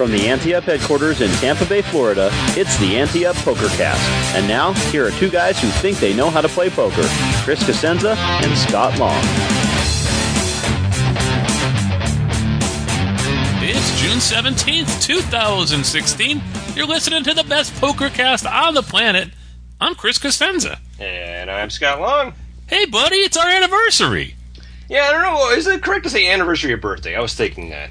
From the Ante Up headquarters in Tampa Bay, Florida, it's the Ante Up PokerCast. And now, here are two guys who think they know how to play poker Chris Cosenza and Scott Long. It's June 17th, 2016. You're listening to the best poker cast on the planet. I'm Chris Cosenza. And I'm Scott Long. Hey, buddy, it's our anniversary. Yeah, I don't know. Is it correct to say anniversary of birthday? I was thinking that.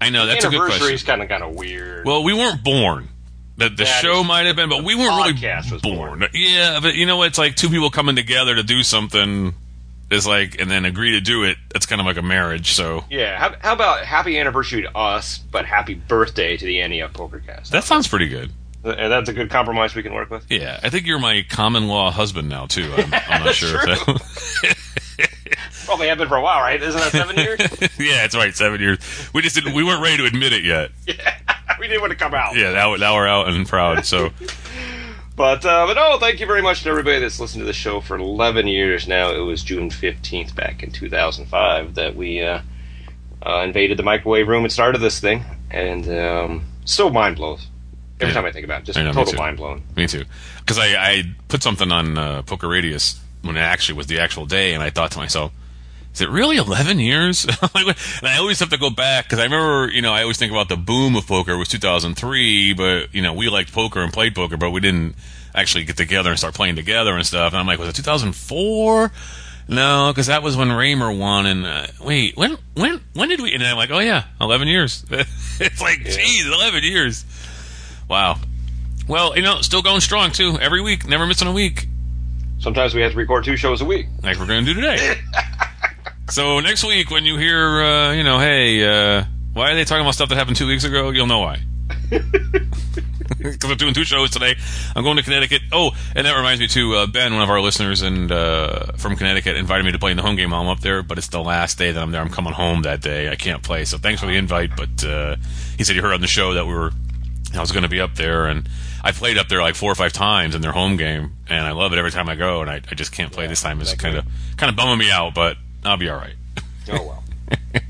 I know, that's a good Anniversary is kind of kind of weird. Well, we weren't born. The, the show this might have been, but we weren't really born. born. Yeah, but you know what? It's like two people coming together to do something is like, and then agree to do it. That's kind of like a marriage. So yeah. How, how about happy anniversary to us, but happy birthday to the Ante Up PokerCast? that sounds pretty good. And that's a good compromise we can work with. Yeah, I think you're my common law husband now too. I'm, I'm not sure. Probably have been for a while, right? Isn't that seven years? yeah, that's right. Seven years. We just didn't. We weren't ready to admit it yet. yeah, we didn't want to come out. Yeah, now, now we're out and proud. So But uh, but no, thank you very much to everybody that's listened to the show for 11 years now. It was June 15th back in 2005 that we uh, uh, invaded the microwave room and started this thing, and um, still mind blows every Yeah. time I think about it. Just know, total mind blown. Me too. Because I, I put something on uh, Poker Radius when it actually was the actual day, and I thought to myself, is it really 11 years? And I always have to go back because I remember, you know, I always think about the boom of poker was 2003, but, you know, we liked poker and played poker, but we didn't actually get together and start playing together and stuff. And I'm like, was it 2004? No, because that was when Raymer won. And uh, wait, when when when did we? And I'm like, oh yeah, 11 years. it's like, geez, 11 years. Wow. Well, you know, still going strong too. Every week, never missing a week, Sometimes we have to record two shows a week. like we're going to do today. so next week, when you hear, uh, you know, hey, uh, why are they talking about stuff that happened two weeks ago? You'll know why. Because I'm doing two shows today. I'm going to Connecticut. Oh, and that reminds me too. Uh, ben, one of our listeners and uh, from Connecticut, invited me to play in the home game while I'm up there. But it's the last day that I'm there. I'm coming home that day. I can't play. So thanks for the invite. But uh, he said he heard on the show that we were I was going to be up there, and I played up there like four or five times in their home game, and I love it every time I go. And I, I just can't play this time. It's kind of kind of bumming me out, but I'll be all right. Oh well.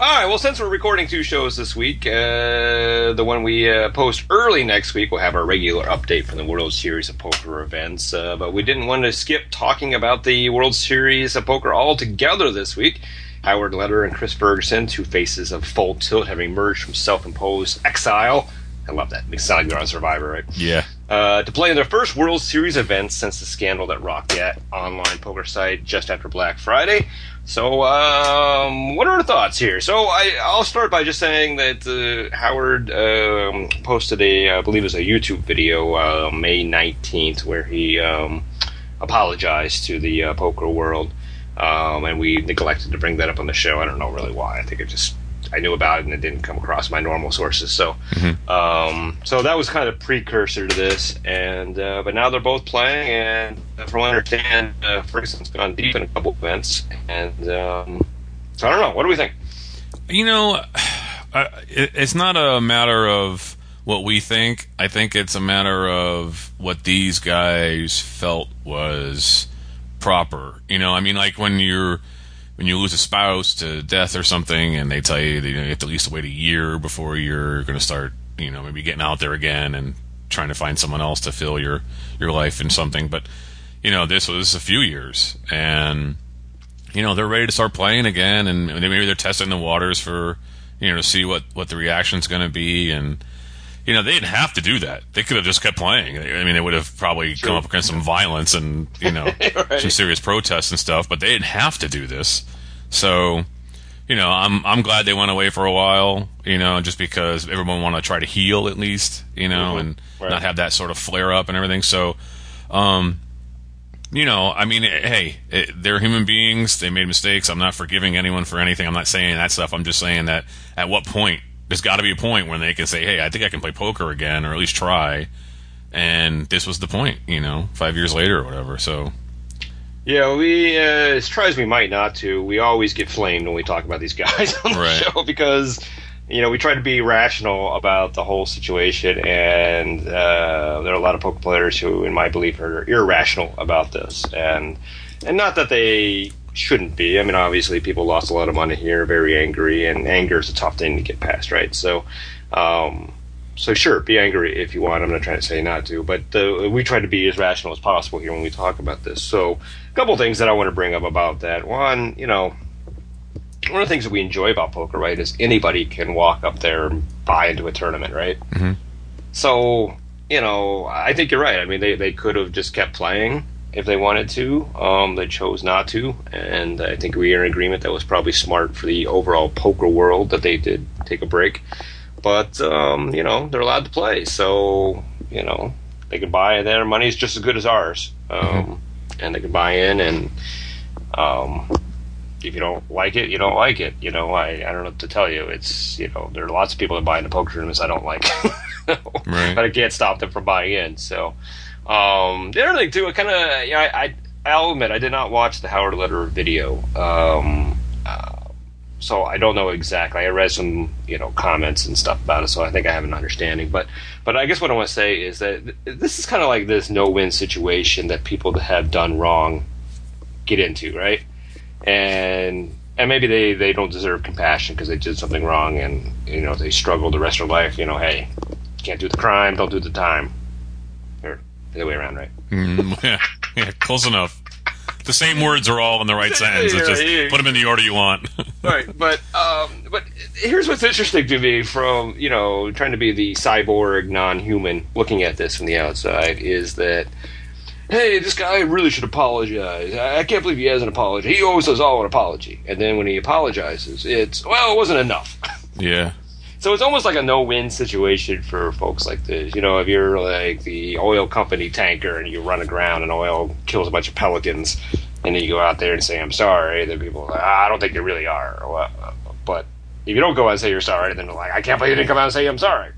All right. Well, since we're recording two shows this week, uh, the one we uh, post early next week will have our regular update from the World Series of Poker events. Uh, but we didn't want to skip talking about the World Series of Poker altogether this week. Howard Lederer and Chris Ferguson, two faces of Full Tilt, have emerged from self-imposed exile. I love that. Makes it sound like they're on Survivor, right? Yeah, uh, to play in their first World Series event since the scandal that rocked that online poker site just after Black Friday. So, um, what are our thoughts here? So, I, I'll start by just saying that uh, Howard um, posted a, I believe it was a YouTube video uh, May 19th where he um, apologized to the uh, poker world. Um, and we neglected to bring that up on the show. I don't know really why. I think it just I knew about it and it didn't come across my normal sources. So, um, so that was kind of a precursor to this. And uh, but now they're both playing, and uh, from what I understand, uh, Ferguson's gone deep in a couple events. And um, so I don't know. What do we think? you know, I, it, it's not a matter of what we think. I think it's a matter of what these guys felt was proper. You know, I mean, like when you're when you lose a spouse to death or something, and they tell you that you, have to at least wait a year before you're going to start, you know, maybe getting out there again and trying to find someone else to fill your your life in something. But you know, this was a few years, and you know they're ready to start playing again, and maybe they're testing the waters for you know to see what what the reaction's going to be, and you know they didn't have to do that. They could have just kept playing. I mean, they would have probably come up against some violence and you know some serious protests and stuff, but they didn't have to do this. So you know, I'm I'm glad they went away for a while. You know, just because everyone want to try to heal at least. You know, mm-hmm. and Right. not have that sort of flare up and everything. So. Um, you know, I mean, eh, hey, it, they're human beings. They made mistakes. I'm not forgiving anyone for anything. I'm not saying that stuff. I'm just saying that at what point there's got to be a point when they can say, "Hey, I think I can play poker again, or at least try." And this was the point, you know, five years later or whatever. So, yeah, we uh, as try as we might not to, we always get flamed when we talk about these guys on the Right. show because you know we try to be rational about the whole situation, and uh, there are a lot of poker players who, in my belief, are irrational about this, and and not that they shouldn't be. I mean, obviously, people lost a lot of money here, very angry, and anger is a tough thing to get past, right? So. Um, so sure, be angry if you want. I'm not trying to say not to, but uh, we try to be as rational as possible here when we talk about this. So, a couple things that I want to bring up about that. One, you know, one of the things that we enjoy about poker, right, is anybody can walk up there and buy into a tournament, right? Mhm. So, you know, I think you're right. I mean, they they could have just kept playing if they wanted to. Um, they chose not to, and I think we are in agreement that was probably smart for the overall poker world that they did take a break. But um, you know, they're allowed to play, so you know they can buy. in. Their money is just as good as ours, um, and they can buy in. And um, if you don't like it, you don't like it. You know, I, I don't know what to tell you. It's you know, there are lots of people that buy into poker tournaments I don't like, Right. but I can't stop them from buying in. So um, the other thing too, I kind of yeah, I, I I'll admit I did not watch the Howard Lederer video. Um, uh, so I don't know exactly. I read some, you know, comments and stuff about it, so I think I have an understanding. But, but I guess what I want to say is that th- this is kind of like this no-win situation that people that have done wrong get into, right? And and maybe they they don't deserve compassion because they did something wrong, and you know they struggle the rest of their life. You know, hey, can't do the crime, don't do the time, the other way around, right? Mm, yeah, yeah, close enough. The same words are all in the right sentence. It's just put them in the order you want. right but um but here's what's interesting to me from you know trying to be the cyborg non-human looking at this from the outside is that hey this guy really should apologize i I can't believe he has an apology he always does all an apology and then when he apologizes it's well it wasn't enough yeah, so it's almost like a no-win situation for folks like this. You know, if you're like the oil company tanker and you run aground and oil kills a bunch of pelicans, and then you go out there and say I'm sorry, then people are like, "Ah, I don't think you really are. But if you don't go out and say you're sorry, then they're like, I can't believe you didn't come out and say I'm sorry.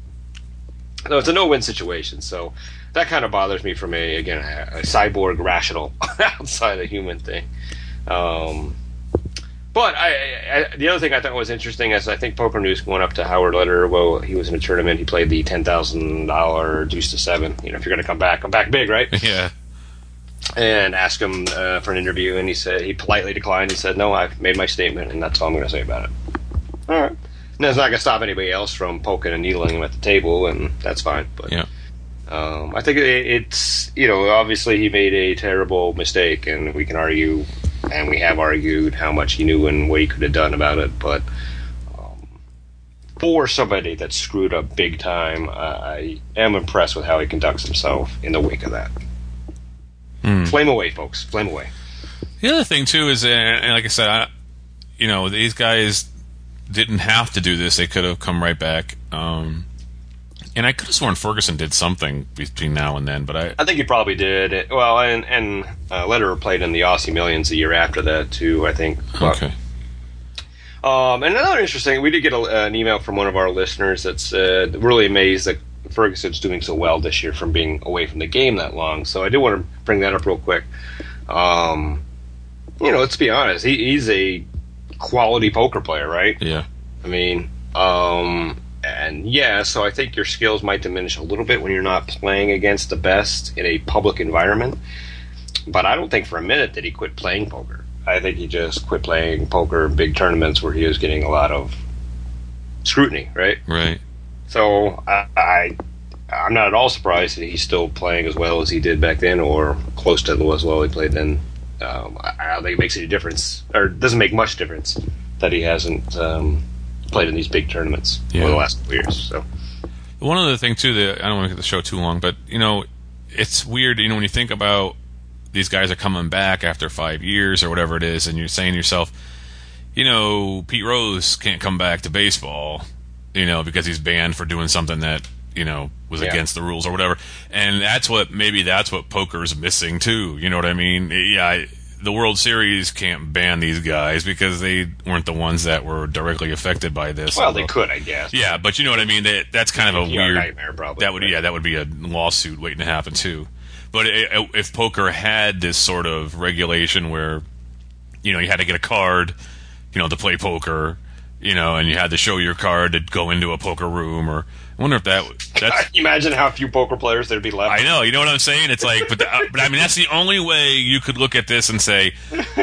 So it's a no-win situation. So that kind of bothers me from a again a cyborg rational outside a human thing. Um, but I, I, the other thing I thought was interesting is I think Poker News went up to Howard Lederer. Well, he was in a tournament. He played the ten thousand dollar deuce to seven. You know, if you're going to come back, come back big, right? yeah, And ask him uh, for an interview, and he said he politely declined. He said, "No, I've made my statement, and that's all I'm going to say about it." All right. And that's not going to stop anybody else from poking and needling him at the table, and that's fine. But yeah. um, I think it, it's you know obviously he made a terrible mistake, and we can argue, and we have argued how much he knew and what he could have done about it. But um, for somebody that screwed up big time, uh, I am impressed with how he conducts himself in the wake of that. Hmm. Flame away, folks! Flame away. The other thing too is, uh, and like I said, I, you know, these guys didn't have to do this; they could have come right back. Um, and I could have sworn Ferguson did something between now and then, but I, I think he probably did. It- Well, and and uh, Lederer played in the Aussie Millions the year after that too. I think. Okay, Um, and another interesting, we did get a, an email from one of our listeners that's uh, really amazed that Ferguson's doing so well this year from being away from the game that long. So I did want to bring that up real quick. Um, you know, let's be honest, he, he's a quality poker player, right? yeah, I mean, um, and yeah, so I think your skills might diminish a little bit when you're not playing against the best in a public environment. But I don't think for a minute that he quit playing poker. I think he just quit playing poker in big tournaments where he was getting a lot of scrutiny, right? right, So I, I I'm not at all surprised that he's still playing as well as he did back then, or close to as well he played then. Um, I, I don't think it makes any difference, or doesn't make much difference that he hasn't um, played in these big tournaments Yeah. over the last couple years. So One other thing too that I don't want to get the show too long, but you know, it's weird. You know, when you think about these guys are coming back after five years or whatever it is, and you're saying to yourself, you know, Pete Rose can't come back to baseball, you know, because he's banned for doing something that you know was Yeah. against the rules or whatever. And that's what maybe that's what poker's missing too. You know what I mean? Yeah, I, the World Series can't ban these guys because they weren't the ones that were directly affected by this. Well, they could, I guess. Yeah, but you know what I mean. That that's kind of a weird nightmare, probably. That would yeah, that would be a lawsuit waiting to happen too. But i if poker had this sort of regulation where, you know, you had to get a card, you know, to play poker, you know, and you had to show your card to go into a poker room, or I wonder if that would. that's. Can you imagine how few poker players there'd be left? I know, you know what I'm saying. It's like, but the, uh, but I mean, that's the only way you could look at this and say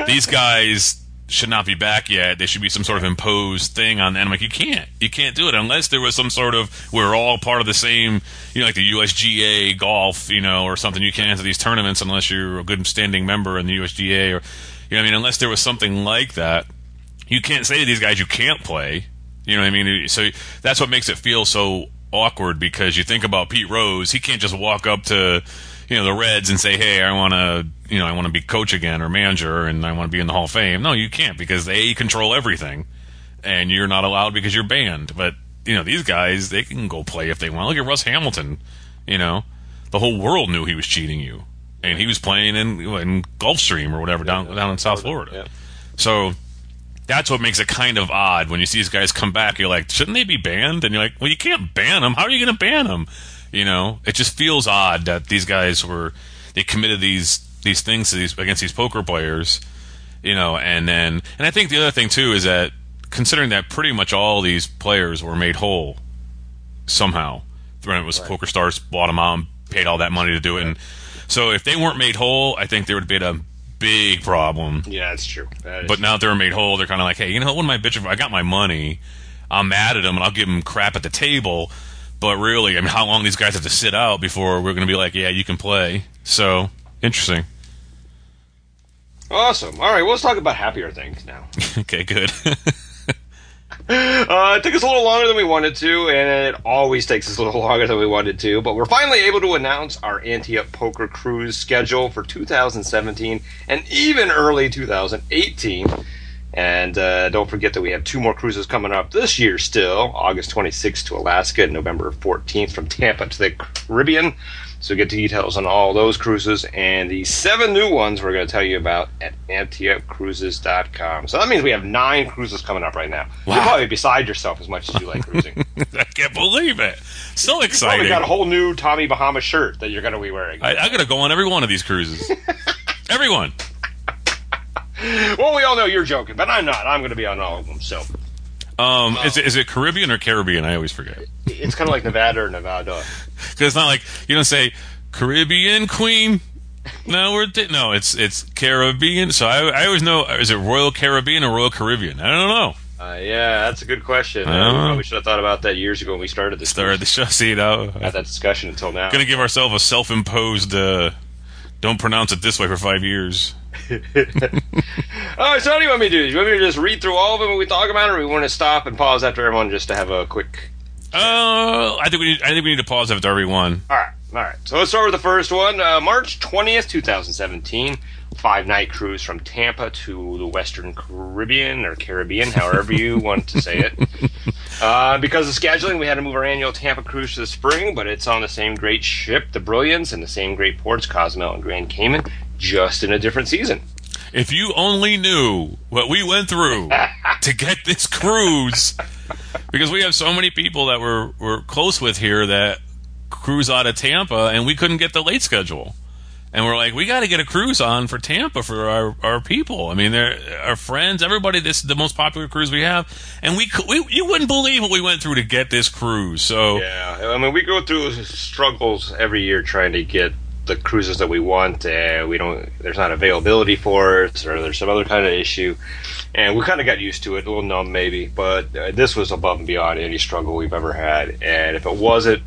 these guys should not be back yet. They should be some sort of imposed thing on them. I'm like, you can't, you can't do it unless there was some sort of we're all part of the same, you know, like the USGA golf, you know, or something. You can't enter these tournaments unless you're a good standing member in the USGA, or you know, what I mean, unless there was something like that. You can't say to these guys you can't play. You know what I mean? So that's what makes it feel so awkward because you think about Pete Rose, he can't just walk up to you know the Reds and say, "Hey, I want to, you know, I want to be coach again or manager, and I want to be in the Hall of Fame." No, you can't because they control everything, and you're not allowed because you're banned. But you know these guys, they can go play if they want. Look at Russ Hamilton. You know, the whole world knew he was cheating you, and he was playing in in Gulfstream or whatever down down in South Florida. Yeah. So that's what makes it kind of odd when you see these guys come back. You're like, shouldn't they be banned? And you're like, well, you can't ban them. How are you going to ban them? You know, it just feels odd that these guys were they committed these these things to these against these poker players. You know, and then and I think the other thing too is that considering that pretty much all these players were made whole somehow. When it was Poker Stars bought them out and paid all that money to do it, and so if they weren't made whole, I think there would have been a big problem. Yeah, that's true. That But now that they're made whole, they're kind of like, hey, you know, what am I bitching for? I got my money. I'm mad at them, and I'll give them crap at the table. But really, I mean, how long these guys have to sit out before we're going to be like, yeah, you can play? So interesting. awesome. All right, well, let's talk about happier things now. okay, good. Uh, it took us a little longer than we wanted to, and it always takes us a little longer than we wanted to. But we're finally able to announce our Ante-Up Poker Cruise schedule for 2017 and even early 2018. And uh, don't forget that we have two more cruises coming up this year still August 26th to Alaska and November 14th from Tampa to the Caribbean. So get details on all those cruises and the seven new ones we're going to tell you about at anteupcruises.com. So that means we have nine cruises coming up right now. You're probably beside yourself as much as you like cruising. I can't believe it. So you probably got a whole new Tommy Bahama shirt that you're going to be wearing. I, I got to go on every one of these cruises. Everyone. well, we all know you're joking, but I'm not. I'm going to be on all of them. So Um, is, it, is it Caribbean or Caribbean? I always forget. it's kind of like Nevada or Nevada. Because it's not like you don't say Caribbean Queen. No, we're di- no. It's it's Caribbean. So I, I always know is it Royal Caribbean or Royal Caribbean? I don't know. Uh, yeah, that's a good question. I Uh, we should have thought about that years ago when we started this. Started the show. See, know, Had that discussion until now. gonna give ourselves a self-imposed. Uh, don't pronounce it this way for five years. All right, so what do you want me to do? Do you want me to just read through all of them when we talk about it, or we want to stop and pause after everyone just to have a quick? Uh, I think we need. I think we need to pause after every one. All right, all right. So let's start with the first one. Uh, March twentieth, two thousand seventeen. Five night cruise from Tampa to the Western Caribbean or Caribbean, however you want to say it. Uh, because of scheduling, we had to move our annual Tampa cruise to the spring, but it's on the same great ship, the Brilliance, and the same great ports, Cozumel and Grand Cayman, just in a different season. If you only knew what we went through to get this cruise, because we have so many people that we're we're close with here that cruise out of Tampa, and we couldn't get the late schedule, and we're like, we got to get a cruise on for Tampa for our our people. I mean, they're our friends, everybody. This is the most popular cruise we have, and we we you wouldn't believe what we went through to get this cruise. So Yeah, I mean, we go through struggles every year trying to get the cruises that we want. Uh, we don't. There's not availability for it, or there's some other kind of issue, and we kind of got used to it, a little numb maybe. But uh, this was above and beyond any struggle we've ever had. And if it wasn't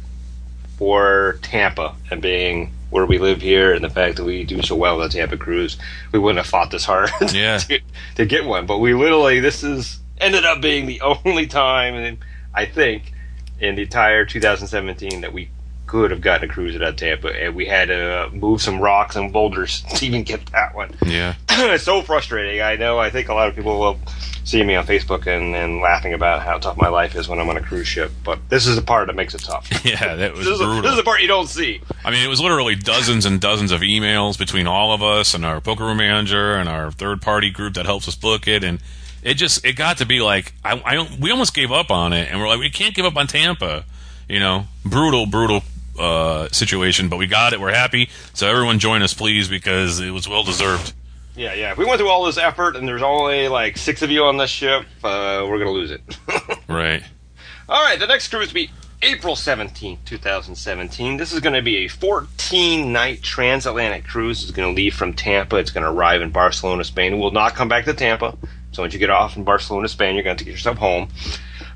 for Tampa and being where we live here, and the fact that we do so well on the Tampa cruise, we wouldn't have fought this hard Yeah. to, to get one. But we literally, this is ended up being the only time, and I think in the entire 2017 that we could have gotten a cruise at Tampa, and we had to uh, move some rocks and boulders to even get that one. Yeah. it's so frustrating. I know. I think a lot of people will see me on Facebook and, and laughing about how tough my life is when I'm on a cruise ship. But this is the part that makes it tough. Yeah, that was This is, brutal. this is the part you don't see. I mean, it was literally dozens and dozens of emails between all of us and our poker room manager and our third party group that helps us book it, and it just it got to be like I, I we almost gave up on it, and we're like we can't give up on Tampa, you know, brutal, brutal uh, situation, but we got it. We're happy, so everyone join us, please, because it was well deserved. Yeah, yeah. If we went through all this effort and there's only like six of you on this ship, uh, we're gonna lose it. Right. All right, the next cruise will be April 17th, 2017. This is going to be a 14 night transatlantic cruise. It's going to leave from Tampa. It's going to arrive in Barcelona, Spain. It will not come back to Tampa. So once you get off in Barcelona, Spain, you're going to have to get yourself home.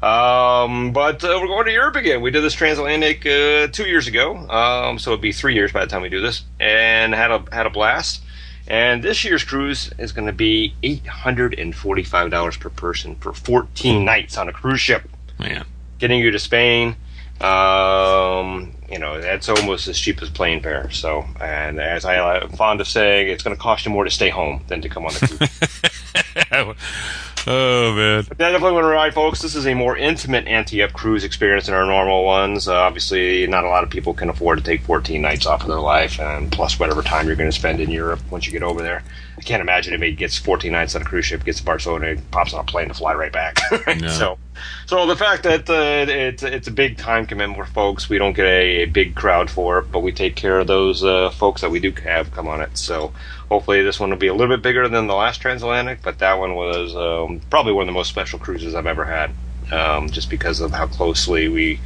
Um, but uh, we're going to Europe again. We did this transatlantic uh, two years ago, um, so it'd be three years by the time we do this, and had a had a blast. And this year's cruise is going to be eight hundred and forty-five dollars per person for fourteen nights on a cruise ship Man. getting you to Spain. Um, you know, that's almost as cheap as plane fare. So, and as I am fond of saying, it's going to cost you more to stay home than to come on the cruise. oh man. But definitely want to remind folks, this is a more intimate Ante-Up cruise experience than our normal ones. Uh, obviously, not a lot of people can afford to take 14 nights off of their life, and plus whatever time you're going to spend in Europe once you get over there. I can't imagine if he gets 14 nights on a cruise ship, gets to Barcelona, and pops on a plane to fly right back. No. So, so the fact that uh, it's it's a big time commitment for folks, we don't get a, a big crowd for it, but we take care of those uh, folks that we do have come on it. So hopefully this one will be a little bit bigger than the last transatlantic, but that one was um, probably one of the most special cruises I've ever had, um, just because of how closely we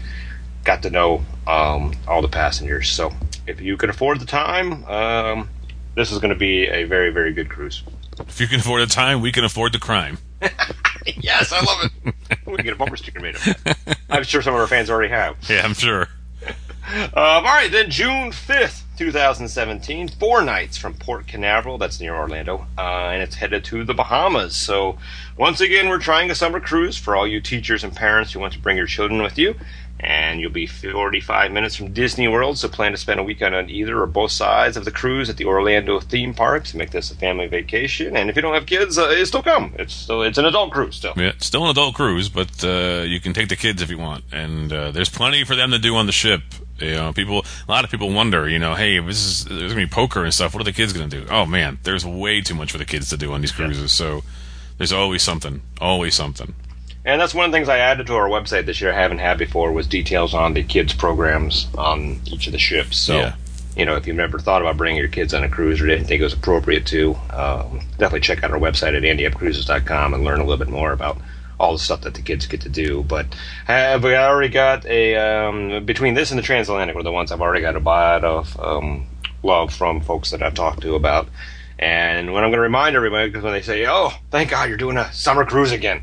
got to know um, all the passengers. So if you can afford the time, um, this is going to be a very very good cruise. If you can afford the time, we can afford the crime. yes, I love it. we can get a bumper sticker made of it. I'm sure some of our fans already have. Yeah, I'm sure. Um, all right, then June 5th, 2017, four nights from Port Canaveral, that's near Orlando, uh, and it's headed to the Bahamas. So, once again, we're trying a summer cruise for all you teachers and parents who want to bring your children with you. And you'll be 45 minutes from Disney World, so plan to spend a weekend on either or both sides of the cruise at the Orlando theme park to make this a family vacation. And if you don't have kids, uh, it's still come. It's still it's an adult cruise still. Yeah, still an adult cruise, but uh, you can take the kids if you want, and uh, there's plenty for them to do on the ship. You know, people. A lot of people wonder, you know, hey, this is there's gonna be poker and stuff. What are the kids gonna do? Oh man, there's way too much for the kids to do on these cruises. So there's always something, always something. And that's one of the things I added to our website this year I haven't had before was details on the kids programs on each of the ships. So, Yeah. you know, if you've never thought about bringing your kids on a cruise or didn't think it was appropriate to, um, definitely check out our website at anteupcruises.com and learn a little bit more about all the stuff that the kids get to do. But have we already got a um, between this and the transatlantic were the ones I've already got a lot of um, love from folks that I've talked to about. And when I'm going to remind everybody, because when they say, "Oh, thank God you're doing a summer cruise again,"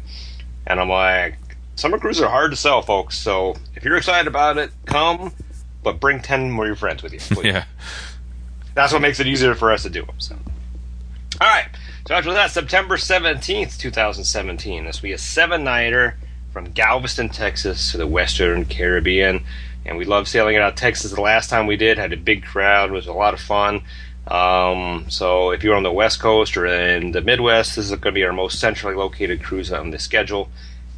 and I'm like, "Summer cruises are hard to sell, folks. So if you're excited about it, come, but bring ten more of your friends with you. please." Yeah, That's what makes it easier for us to do them. So, all right. So after that, September seventeenth, two thousand seventeen. This will be a seven-nighter from Galveston, Texas, to the Western Caribbean, and we love sailing out of Texas. The last time we did had a big crowd. It was a lot of fun. Um, so if you're on the West Coast or in the Midwest, this is going to be our most centrally located cruise on the schedule.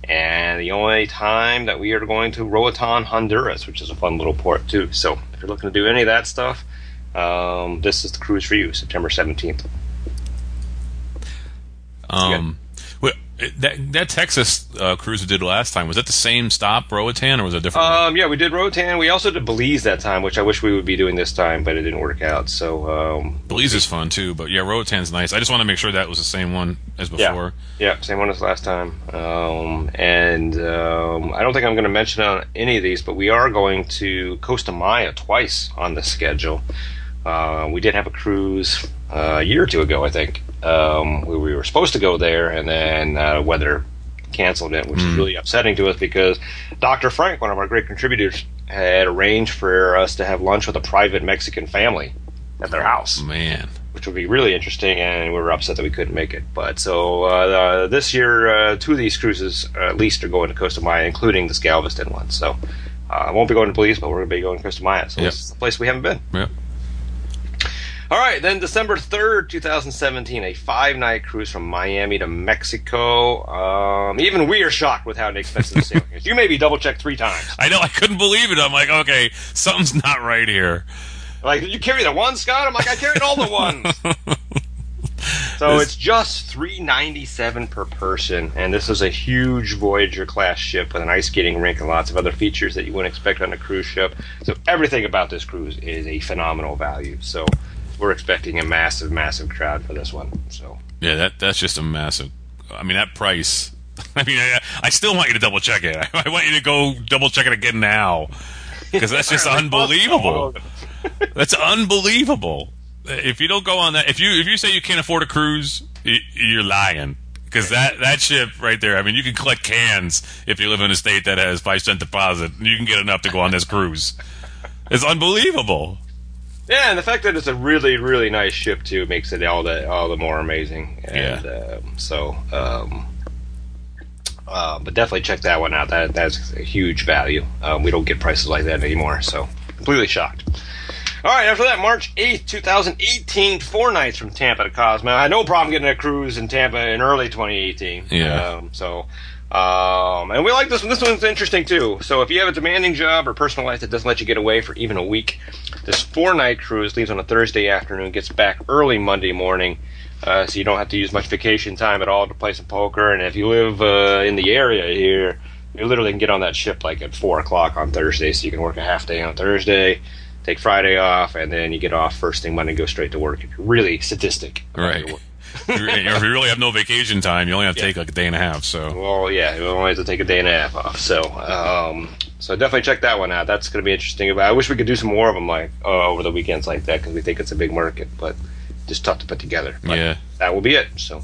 And the only time that we are going to Roatan, Honduras, which is a fun little port too. So if you're looking to do any of that stuff, um, this is the cruise for you, September 17th. um, that that Texas uh, cruise we did last time was that the same stop, Roatan, or was it a different? Um, yeah, we did Roatan. We also did Belize that time, which I wish we would be doing this time, but it didn't work out. So, um, Belize is fun too, but yeah, Roatan's nice. I just want to make sure that was the same one as before. yeah, same one as last time. Um, and um, I don't think I'm going to mention on any of these, but we are going to Costa Maya twice on the schedule. Uh, we did have a cruise uh, a year or two ago, I think, um, where we were supposed to go there, and then uh, weather canceled it, which is really upsetting to us because Dr. Frank, one of our great contributors, had arranged for us to have lunch with a private Mexican family at their house Man, which would be really interesting, and we were upset that we couldn't make it. But so uh, this year, uh, two of these cruises uh, at least are going to Costa Maya, including this Galveston one. So Uh, I won't be going to Belize, but we're going to be going to Costa Maya. So Yep. this is a place we haven't been. Yep. All right, then December 3rd, 2017, a five night cruise from Miami to Mexico. Um, even we are shocked with how inexpensive the sailing is. You maybe double checked three times. I know. I couldn't believe it. I'm like, okay, something's not right here. Like, you carry the one, Scott? I'm like, I carried all the ones. so it's just three ninety seven per person, and this is a huge Voyager class ship with an ice skating rink and lots of other features that you wouldn't expect on a cruise ship. So everything about this cruise is a phenomenal value. So we're expecting a massive, massive crowd for this one. So Yeah, that that's just a massive. I mean, that price. I mean, I, I still want you to double check it. I want you to go double check it again now because that's just unbelievable. That's unbelievable. If you don't go on that, if you if you say you can't afford a cruise, you're lying. Because that, that ship right there, I mean, you can collect cans if you live in a state that has five cent deposit. and You can get enough to go on this cruise. It's unbelievable. Yeah, and the fact that it's a really, really nice ship too makes it all the all the more amazing. And um, so, um, uh, but definitely check that one out. That that's a huge value. Um, we don't get prices like that anymore. So completely shocked. All right, after that, March 8th, 2018, four nights from Tampa to Cozumel. I had no problem getting a cruise in Tampa in early 2018. Yeah. Um, so, um, and we like this one. This one's interesting too. So if you have a demanding job or personal life that doesn't let you get away for even a week, this four night cruise leaves on a Thursday afternoon, gets back early Monday morning. Uh, so you don't have to use much vacation time at all to play some poker. And if you live uh, in the area here, you literally can get on that ship like at four o'clock on Thursday, so you can work a half day on Thursday, take Friday off, and then you get off first thing Monday, and go straight to work. If you're really sadistic, Right. Your work. or if you really have no vacation time, you only have to take like a day and a half. So Well, yeah, you only have to take a day and a half off. So, um, so definitely check that one out. That's going to be interesting. But I wish we could do some more of them like uh, over the weekends like that because we think it's a big market, but just tough to put together. But yeah, that will be it. So,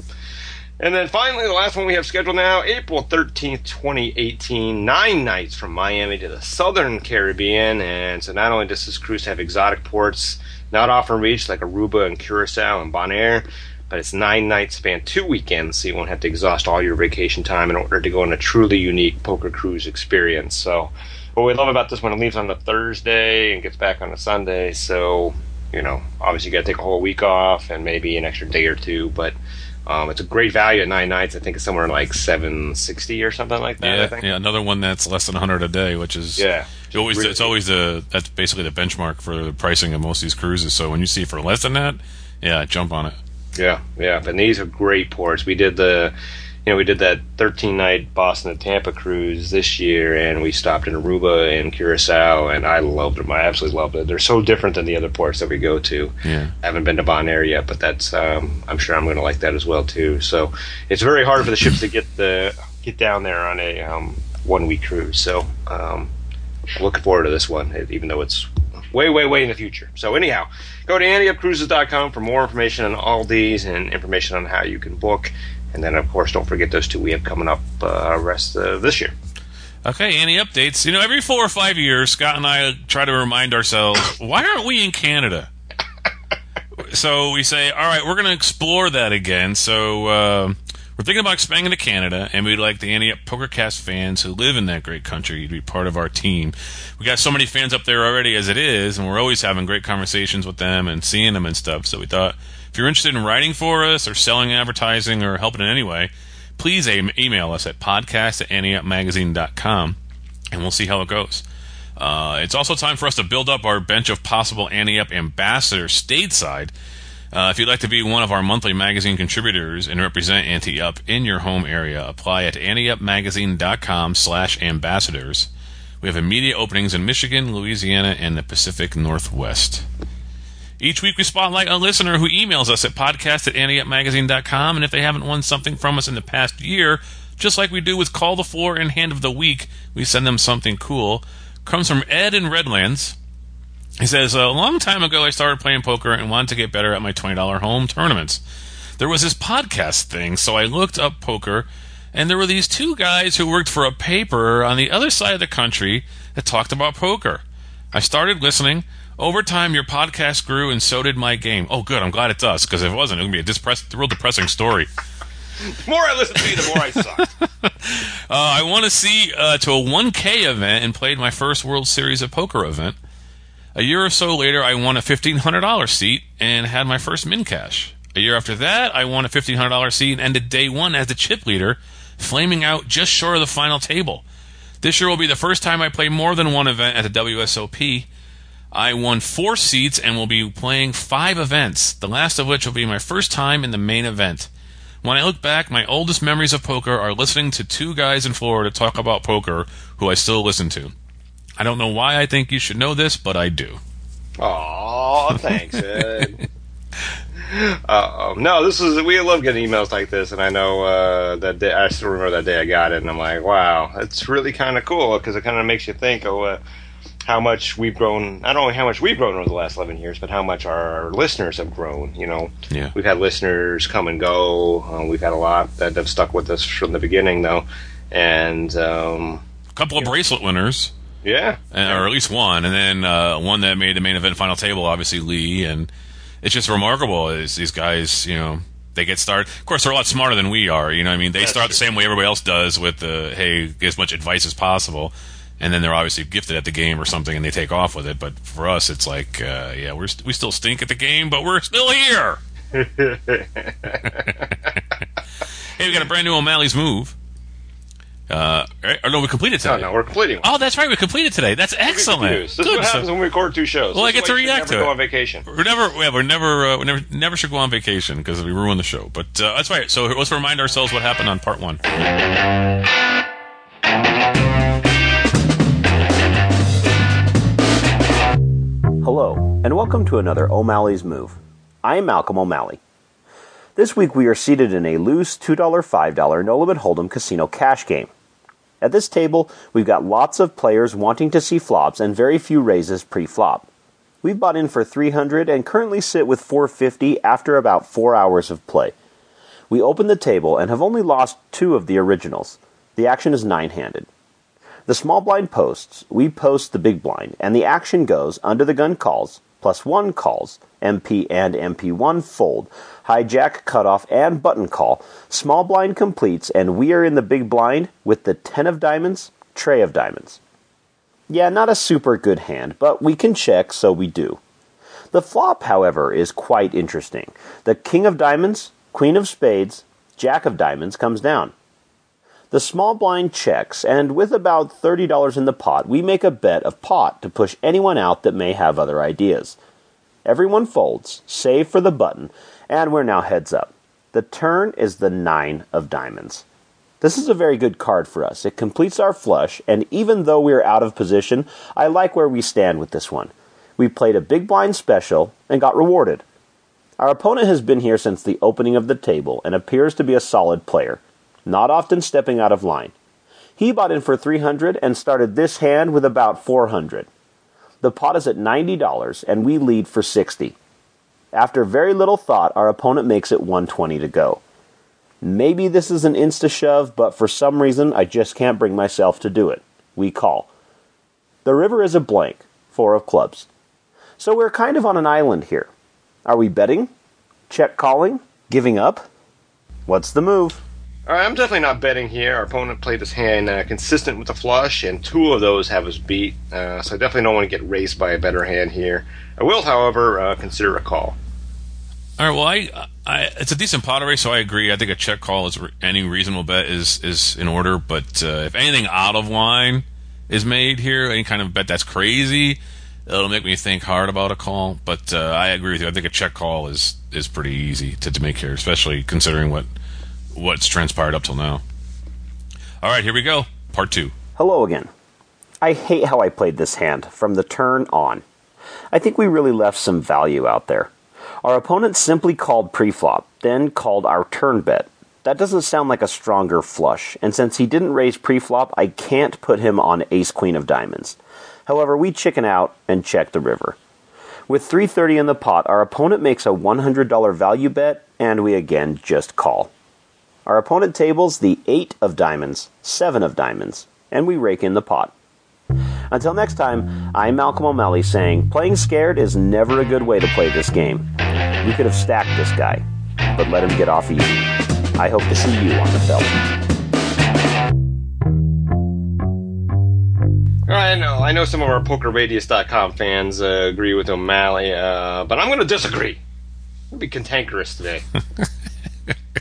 and then finally, the last one we have scheduled now, April thirteenth, twenty eighteen, nine nights from Miami to the Southern Caribbean, and so not only does this cruise have exotic ports not often reached like Aruba and Curacao and Bonaire, but it's nine nights span two weekends, so you won't have to exhaust all your vacation time in order to go on a truly unique poker cruise experience. So, what we love about this one, it leaves on a Thursday and gets back on a Sunday, so you know, obviously you got to take a whole week off and maybe an extra day or two, but um, it's a great value at nine nights. I think it's somewhere like seven sixty or something like that. I yeah, think. yeah. Another one that's less than 100 a day, which is Yeah. It's always Really- it's always the that's basically the benchmark for the pricing of most of these cruises. So when you see for less than that, yeah, jump on it. Yeah, yeah, and these are great ports. We did the, you know, we did that 13 night Boston to Tampa cruise this year, and we stopped in Aruba and Curacao, and I loved them. I absolutely loved it. They're so different than the other ports that we go to. Yeah. I haven't been to Bonaire yet, but that's um, I'm sure I'm going to like that as well too. So it's very hard for the ships to get the get down there on a um, one week cruise. So um, looking forward to this one, even though it's way, way, way in the future. So anyhow, go to anteupcruises.com for more information on all these and information on how you can book. And then, of course, don't forget those two we have coming up uh, rest of this year. Okay, any updates? You know, every four or five years, Scott and I try to remind ourselves, why aren't we in Canada? so we say, all right, we're going to explore that again. So uh, we're thinking about expanding to Canada, and we'd like the Up PokerCast fans who live in that great country to be part of our team. We got so many fans up there already as it is, and we're always having great conversations with them and seeing them and stuff. So we thought, if you're interested in writing for us or selling advertising or helping in any way, please email us at podcast at anteupmagazine.com and we'll see how it goes. Uh, it's also time for us to build up our bench of possible Up ambassadors stateside. Uh, if you'd like to be one of our monthly magazine contributors and represent Ante Up in your home area, apply at anteupmagazine.com slash ambassadors. We have immediate openings in Michigan, Louisiana, and the Pacific Northwest. Each week we spotlight a listener who emails us at podcast at anteupmagazine.com, and if they haven't won something from us in the past year, just like we do with Call the Floor and Hand of the Week, we send them something cool. Comes from Ed in Redlands. He says, A long time ago I started playing poker and wanted to get better at my $20 home tournaments. There was this podcast thing, so I looked up poker, and there were these two guys who worked for a paper on the other side of the country that talked about poker. I started listening. Over time, your podcast grew, and so did my game. Oh, good. I'm glad it does, because if it wasn't, it would be a depress- real depressing story. the more I listen to you, the more I suck. Uh, I want to see uh, to a 1K event and played my first World Series of Poker event. A year or so later, I won a $1,500 seat and had my first min cash. A year after that, I won a $1,500 seat and ended day one as the chip leader, flaming out just short of the final table. This year will be the first time I play more than one event at the WSOP. I won four seats and will be playing five events, the last of which will be my first time in the main event. When I look back, my oldest memories of poker are listening to two guys in Florida talk about poker who I still listen to. I don't know why I think you should know this, but I do. Aw, thanks, Ed. Uh, no, this is we love getting emails like this, and I know uh, that day. I still remember that day I got it, and I'm like, wow, it's really kind of cool because it kind of makes you think, oh, uh, how much we've grown. Not only how much we've grown over the last 11 years, but how much our listeners have grown. You know, Yeah. we've had listeners come and go. Uh, we've had a lot that have stuck with us from the beginning, though, and um, A couple of bracelet winners, yeah, uh, or at least one, and then uh, one that made the main event final table, obviously Lee, and it's just remarkable. Is these guys, you know, they get started. Of course, they're a lot smarter than we are. You know, what I mean, they That's start the same way everybody else does with the hey, get as much advice as possible. And then they're obviously gifted at the game or something, and they take off with it. But for us, it's like, uh, yeah, we're st- we still stink at the game, but we're still here. Hey, we got a brand new O'Malley's move. Uh, right? or no, we completed today. no, we're completing. Oh, that's right. We completed today. That's excellent. This is Good. what So- happens when we record two shows. Well, I get to is why you should react never to go on vacation. we're never, yeah, we're never, uh, we never, never should go on vacation because we ruin the show. But uh, that's right. So let's remind ourselves what happened on part one. Hello, and welcome to another O'Malley's Move. I am Malcolm O'Malley. This week we are seated in a loose $2 $5 no limit hold'em casino cash game. At this table, we've got lots of players wanting to see flops and very few raises pre-flop. We've bought in for 300 and currently sit with 450 after about 4 hours of play. We open the table and have only lost two of the originals. The action is nine-handed. The small blind posts, we post the big blind, and the action goes under the gun calls, plus one calls, MP and MP1 fold, hijack, cutoff, and button call. Small blind completes, and we are in the big blind with the 10 of diamonds, trey of diamonds. Yeah, not a super good hand, but we can check, so we do. The flop, however, is quite interesting. The king of diamonds, queen of spades, jack of diamonds comes down. The small blind checks, and with about $30 in the pot, we make a bet of pot to push anyone out that may have other ideas. Everyone folds, save for the button, and we're now heads up. The turn is the nine of diamonds. This is a very good card for us. It completes our flush, and even though we're out of position, I like where we stand with this one. We played a big blind special and got rewarded. Our opponent has been here since the opening of the table and appears to be a solid player, not often stepping out of line. He bought in for 300 and started this hand with about 400. The pot is at $90 and we lead for 60. After very little thought, our opponent makes it 120 to go. Maybe this is an insta shove, but for some reason I just can't bring myself to do it. We call. The river is a blank, four of clubs. So we're kind of on an island here. Are we betting? Check calling? Giving up? What's the move? All right, I'm definitely not betting here. Our opponent played this hand uh, consistent with the flush, and two of those have us beat. Uh, so I definitely don't want to get raced by a better hand here. I will, however, uh, consider a call. All right. Well, I, I, it's a decent pot race, so I agree. I think a check call is re- any reasonable bet is is in order. But uh, if anything out of line is made here, any kind of bet that's crazy, it'll make me think hard about a call. But uh, I agree with you. I think a check call is is pretty easy to, to make here, especially considering what what's transpired up till now. All right, here we go. Part two. Hello again. I hate how I played this hand from the turn on. I think we really left some value out there. Our opponent simply called preflop, then called our turn bet. That doesn't sound like a stronger flush, and since he didn't raise preflop, I can't put him on ace queen of diamonds. However, we chicken out and check the river. With 330 in the pot, our opponent makes a $100 value bet, and we again just call. Our opponent tables the 8 of diamonds, 7 of diamonds, and we rake in the pot. Until next time, I'm Malcolm O'Malley saying playing scared is never a good way to play this game. You could have stacked this guy, but let him get off easy. I hope to see you on the felt. I know, I know some of our PokerRadius.com fans uh, agree with O'Malley, uh, but I'm going to disagree. I'll be cantankerous today.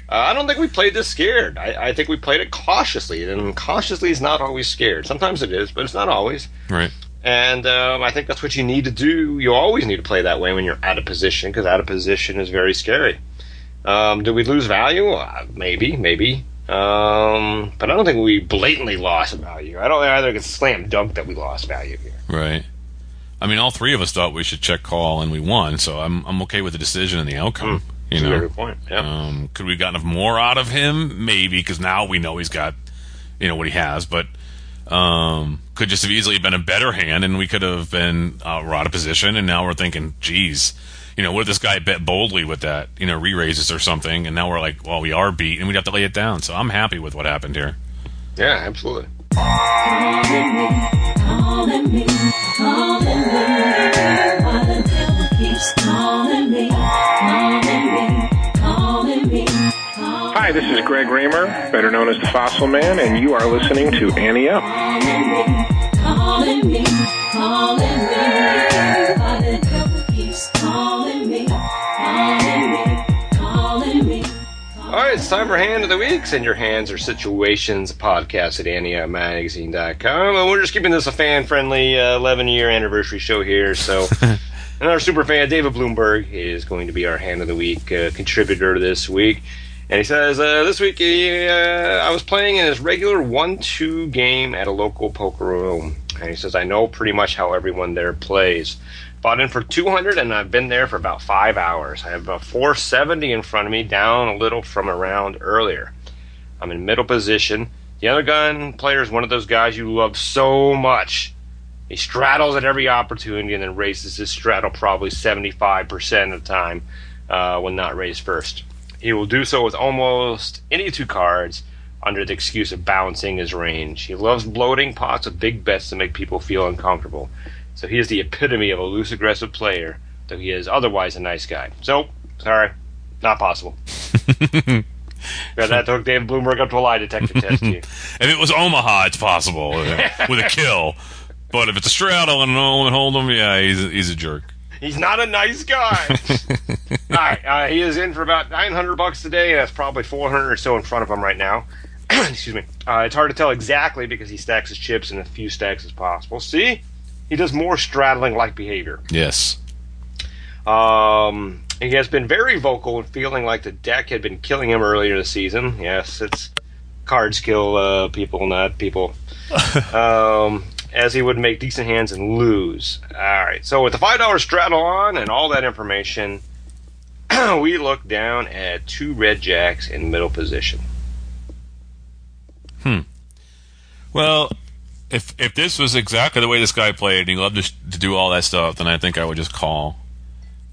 uh, I don't think we played this scared. I, I, think we played it cautiously, and cautiously is not always scared. Sometimes it is, but it's not always. Right. And um, I think that's what you need to do. You always need to play that way when you're out of position, because out of position is very scary. Um, did we lose value? Uh, maybe, maybe. Um, but I don't think we blatantly lost value. I don't I think it's slam dunk that we lost value here. Right. I mean, all three of us thought we should check call, and we won. So I'm I'm okay with the decision and the outcome. Mm, you know, good point. Yeah. Um, could we have gotten more out of him? Maybe because now we know he's got, you know, what he has. But um, could just have easily been a better hand, and we could have been uh, we're out of position, and now we're thinking, geez, you know, what if this guy bet boldly with that, you know, re-raises or something, and now we're like, well, we are beat, and we'd have to lay it down. So I'm happy with what happened here. Yeah, absolutely. Hi, this is Greg Raymer, better known as the Fossil Man, and you are listening to Ante Up. All right, it's time for Hand of the Week. Send your hands or situations podcast at AnteUpMagazine.com. And we're just keeping this a fan friendly uh, 11 year anniversary show here. So, and our super fan, David Bloomberg, is going to be our Hand of the Week uh, contributor this week. And he says, uh, This week uh, I was playing in his regular 1 2 game at a local poker room. And he says, I know pretty much how everyone there plays. Bought in for 200 and I've been there for about five hours. I have a 470 in front of me, down a little from around earlier. I'm in middle position. The other gun player is one of those guys you love so much. He straddles at every opportunity and then raises his straddle probably 75% of the time uh, when not raised first. He will do so with almost any two cards under the excuse of balancing his range. He loves bloating pots with big bets to make people feel uncomfortable. So he is the epitome of a loose aggressive player, though he is otherwise a nice guy. So, sorry, not possible. that took David Bloomberg up to a lie detector test. You. if it was Omaha, it's possible uh, with a kill. But if it's a straddle and no hold'em, yeah, he's a, he's a jerk. He's not a nice guy. All right, uh, he is in for about nine hundred bucks today, and that's probably four hundred or so in front of him right now. Excuse me. Uh, it's hard to tell exactly because he stacks his chips in as few stacks as possible. See, he does more straddling like behavior. Yes. Um, he has been very vocal and feeling like the deck had been killing him earlier this season. Yes, it's cards kill uh, people, not people. um, as he would make decent hands and lose. All right, so with the five dollar straddle on and all that information, we look down at two red jacks in middle position. Hmm. Well, if if this was exactly the way this guy played, and he loved to, to do all that stuff, then I think I would just call.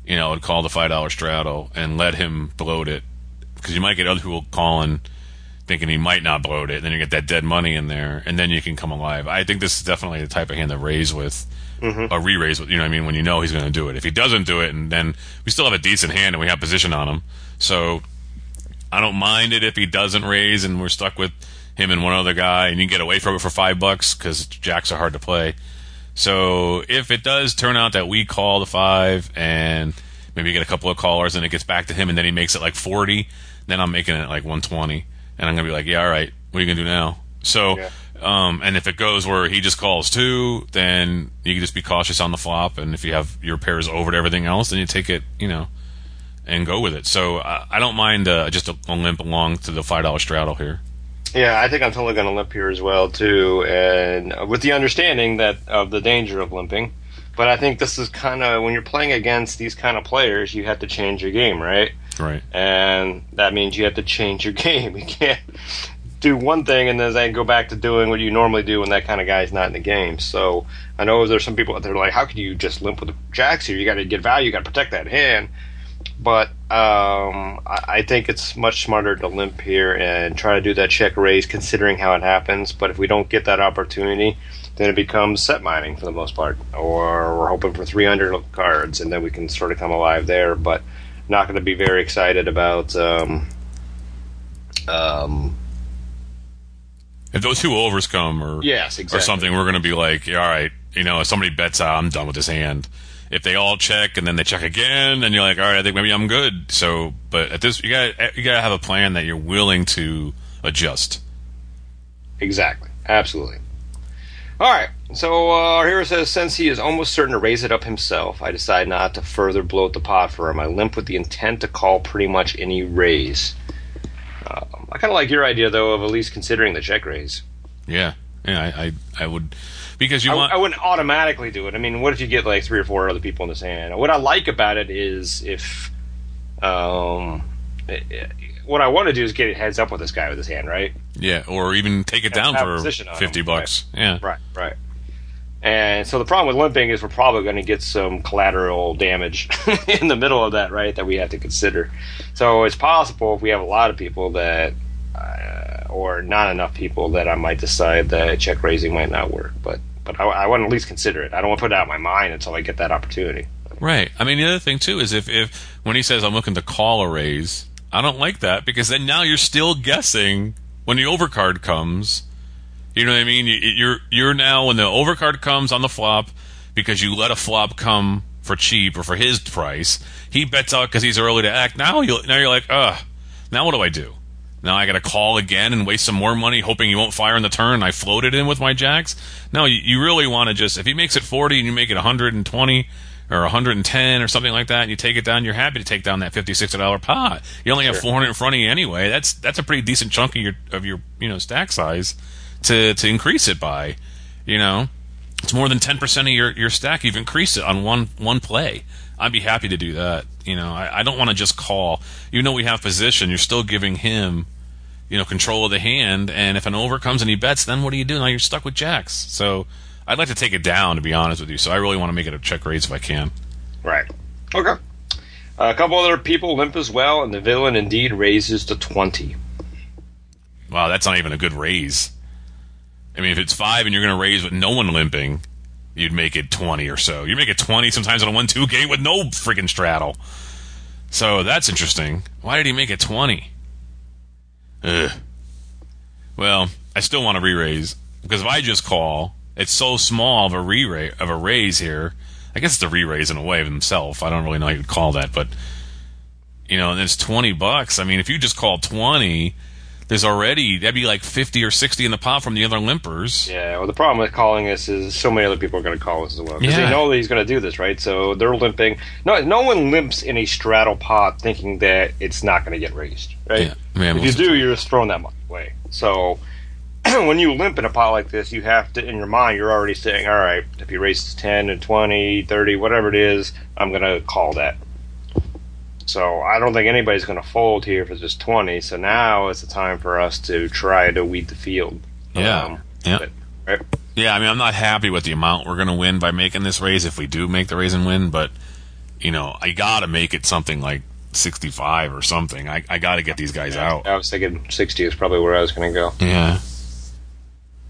You know, I would call the five dollar straddle and let him bloat it, because you might get other people calling, thinking he might not bloat it. And then you get that dead money in there, and then you can come alive. I think this is definitely the type of hand to raise with, mm-hmm. a re-raise with. You know, what I mean, when you know he's going to do it. If he doesn't do it, and then we still have a decent hand and we have position on him, so I don't mind it if he doesn't raise and we're stuck with him and one other guy, and you can get away from it for five bucks because jacks are hard to play. So if it does turn out that we call the five and maybe get a couple of callers and it gets back to him and then he makes it like 40, then I'm making it like 120. And I'm going to be like, yeah, all right, what are you going to do now? So, yeah. um, and if it goes where he just calls two, then you can just be cautious on the flop. And if you have your pairs over to everything else, then you take it, you know, and go with it. So uh, I don't mind uh, just a, a limp along to the $5 straddle here. Yeah, I think I'm totally going to limp here as well too, and with the understanding that of the danger of limping. But I think this is kind of when you're playing against these kind of players, you have to change your game, right? Right. And that means you have to change your game. You can't do one thing and then go back to doing what you normally do when that kind of guy's not in the game. So I know there's some people out there like, how can you just limp with the jacks here? You got to get value. You got to protect that hand. But um, I, I, think it's much smarter to limp here and try to do that check raise, considering how it happens. But if we don't get that opportunity, then it becomes set mining for the most part, or we're hoping for 300 cards, and then we can sort of come alive there. But not going to be very excited about um, Um, If those two overs come, or Yes, or something, we're going to be like, all right, you know, if somebody bets out, I'm done with this hand. If they all check and then they check again, then you're like, all right, I think maybe I'm good. So, but at this, you got you got to have a plan that you're willing to adjust. Exactly. Absolutely. All right. So uh, our hero says, since he is almost certain to raise it up himself, I decide not to further bloat the pot for him. I limp with the intent to call pretty much any raise. Um, I kind of like your idea, though, of at least considering the check raise. Yeah, yeah, I I, I would because you I, want I wouldn't automatically do it. I mean, what if you get like three or four other people in this hand? What I like about it is if, um, eh, eh, what I want to do is get heads up with this guy with his hand, right? yeah, or even take it down for fifty him, bucks. Yeah, Right, right. And so the problem with limping is we're probably going to get some collateral damage in the middle of that, right? That we have to consider. So it's possible if we have a lot of people that, uh, or not enough people, that I might decide that check raising might not work. But but I, I want to at least consider it. I don't want to put it out of my mind until I get that opportunity. Right. I mean, the other thing too is if, if when he says I'm looking to call a raise, I don't like that because then now you're still guessing when the overcard comes. You know what I mean? You- You're you're now when the overcard comes on the flop because you let a flop come for cheap or for his price. He bets out because he's early to act. Now you now you're like, ugh. Now what do I do? Now I got to call again and waste some more money, hoping he won't fire in the turn. I floated in with my jacks. No, you, you really want to just if he makes it 40 and you make it 120 or 110 or something like that, and you take it down, you're happy to take down that 50 60 dollar pot. You only have 400 in front of you anyway. That's that's a pretty decent chunk of your of your you know stack size to to increase it by. You know, it's more than 10 percent of your your stack. You've increased it on one one play. I'd be happy to do that. You know, I, I don't want to just call. Even though we have position, you're still giving him you know, control of the hand. And if an over comes and he bets, then what do you do? Now you're stuck with jacks. So I'd like to take it down, to be honest with you. So I really want to make it a check raise if I can. Right. Okay. a couple other people limp as well, and the villain indeed raises to 20. Wow, that's not even a good raise. I mean, if it's five and you're going to raise with no one limping, you'd make it 20 or so. You make it 20 sometimes on a 1 2 game with no freaking straddle. So that's interesting. Why did he make it 20? Ugh. Well, I still want to re-raise because if I just call, it's so small of a re of a raise here. I guess it's a re-raise in a way of himself. I don't really know how you'd call that, but you know, and it's twenty bucks. I mean, if you just call twenty, there's already that'd be like fifty or sixty in the pot from the other limpers. Yeah, well, the problem with calling this is so many other people are going to call this as well. Because Yeah. they know that he's going to do this, right? So they're limping. No, no one limps in a straddle pot thinking that it's not going to get raised, right? Yeah, man, if you do, you're just throwing that money away. So when you limp in a pot like this, you have to, in your mind, you're already saying, all right, if he raises 10 and 20, 30, whatever it is, I'm going to call that. So I don't think anybody's going to fold here if it's just 20. So now it's the time for us to try to weed the field. Yeah. Um, Yeah. but- right? Yeah, I mean, I'm not happy with the amount we're going to win by making this raise if we do make the raise and win, but you know, I got to make it something like 65 or something. I, I got to get these guys out. I was thinking 60 is probably where I was going to go. Yeah.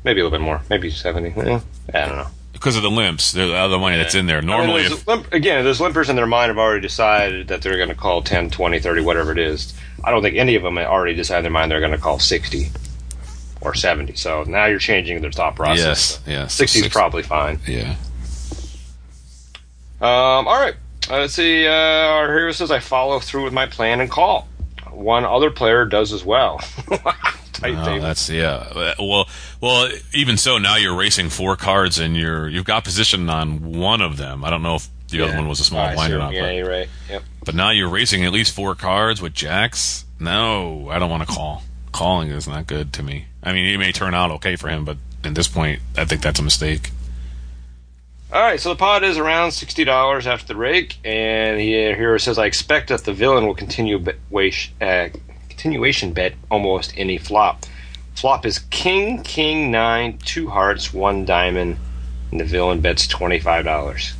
Maybe a little bit more. Maybe 70. Eh, I don't know. Because of the limps, the other money that's in there. I mean, Normally, if, limp, again, those limpers in their mind have already decided that they're going to call 10, 20, 30, whatever it is. I don't think any of them have already decided in their mind they're going to call 60 or 70. So now you're changing their thought process. yes, yes. 60 is probably fine. Yeah. Um, all right. Uh, let's see. Uh, our hero says, I follow through with my plan and call. One other player does as well. Oh, that's yeah. Well, well, even so, now you're racing four cards and you're you've got position on one of them. I don't know if the other one was a small I blind or not, Yeah, but, right. Yep. but now you're racing at least four cards with jacks. No, I don't want to call. Calling is not good to me. I mean, it may turn out okay for him, but at this point, I think that's a mistake. All right, so the pot is around sixty dollars after the rake, and the hero says, "I expect that the villain will continue wait, uh, continuation bet almost any flop. Flop is king, king nine, two hearts, one diamond, and the villain bets twenty five dollars.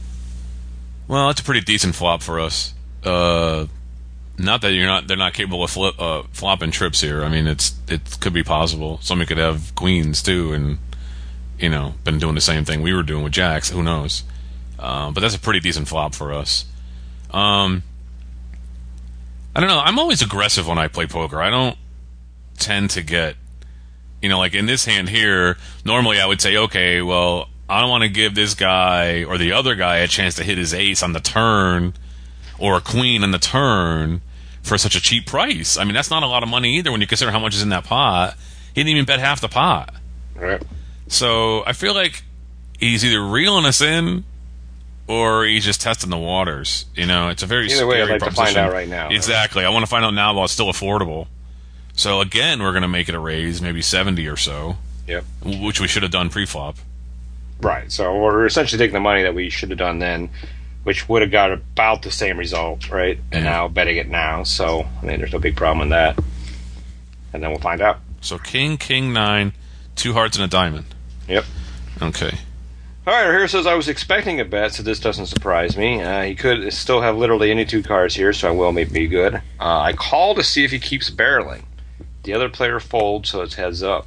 Well, that's a pretty decent flop for us. Uh, not that you're not they're not capable of flip, uh, flopping trips here. I mean, it's it could be possible. Somebody could have queens too, and you know, been doing the same thing we were doing with jacks. Who knows? Um, but that's a pretty decent flop for us. Um, I don't know. I'm always aggressive when I play poker. I don't. tend to get, you know, like in this hand here, normally I would say, okay, well, I don't want to give this guy or the other guy a chance to hit his ace on the turn or a queen on the turn for such a cheap price. I mean, that's not a lot of money either when you consider how much is in that pot. He didn't even bet half the pot. Right. So I feel like he's either reeling us in or he's just testing the waters. You know, it's a very Either way, I'd like to find out right now. Exactly. I want to find out now while it's still affordable. So again, we're going to make it a raise, maybe seventy or so, Yep. which we should have done pre-flop. Right. So we're essentially taking the money that we should have done then, which would have got about the same result, right? And Yeah. now betting it now. So I mean, there's no big problem in that. And then we'll find out. So king, king nine, two hearts and a diamond. Yep. Okay. All right, here says I was expecting a bet, so this doesn't surprise me. Uh, he could still have literally any two cards here, so I will make me good. Uh, I call to see if he keeps barreling. The other player folds, so it's heads up.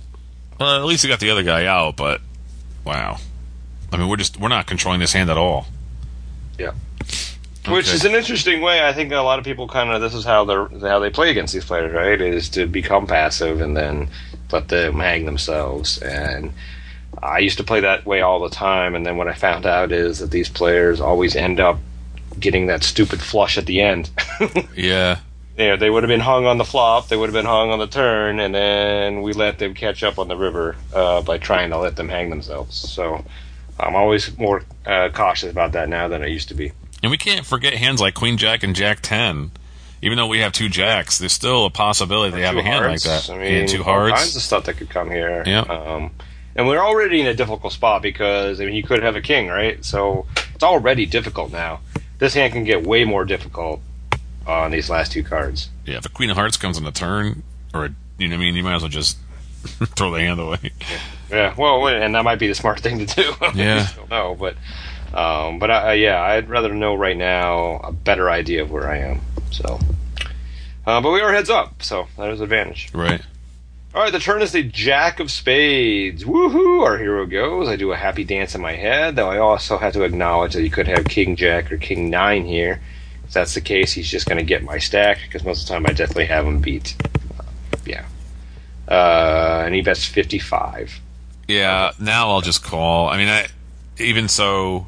Well, at least he got the other guy out, but wow. I mean, we're just we're not controlling this hand at all. Yeah. Which is an interesting way. I think a lot of people kind of this is how they how they play against these players, right? Is to become passive and then let them hang themselves. And I used to play that way all the time. And then what I found out is that these players always end up getting that stupid flush at the end. Yeah. know, they would have been hung on the flop, they would have been hung on the turn, and then we let them catch up on the river uh, by trying to let them hang themselves. So I'm always more uh, cautious about that now than I used to be. And we can't forget hands like Queen Jack and Jack Ten. Even though we have two jacks, there's still a possibility they have a hand hearts. like that. I mean, yeah, two all kinds of stuff that could come here. Yeah. Um, and we're already in a difficult spot because I mean, you could have a king, right? So it's already difficult now. This hand can get way more difficult on these last two cards. Yeah, if a Queen of Hearts comes on the turn, or you know, what I mean, you might as well just throw the hand away. Yeah, well, and that might be the smart thing to do. Yeah. I just don't know, but um, but I, yeah, I'd rather know right now a better idea of where I am. So, uh, but we are heads up, so that is advantage. Right. All right, the turn is the Jack of Spades. Woohoo! Our hero goes. I do a happy dance in my head, though I also have to acknowledge that you could have King Jack or King Nine here. If that's the case, he's just going to get my stack because most of the time I definitely have him beat. Yeah. Uh, and he bets 55. Yeah. Now I'll just call. I mean, I even so,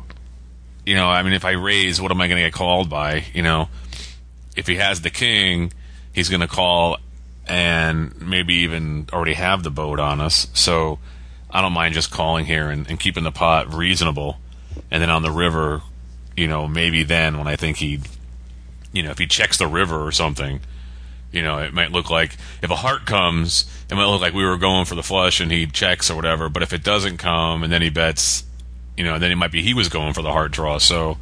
you know, I mean, if I raise, what am I going to get called by? You know, if he has the king, he's going to call and maybe even already have the boat on us. So I don't mind just calling here and, and keeping the pot reasonable. And then on the river, you know, maybe then when I think he, you know, if he checks the river or something, you know, it might look like if a heart comes, it might look like we were going for the flush and he checks or whatever. But if it doesn't come and then he bets, you know, then it might be he was going for the heart draw. So,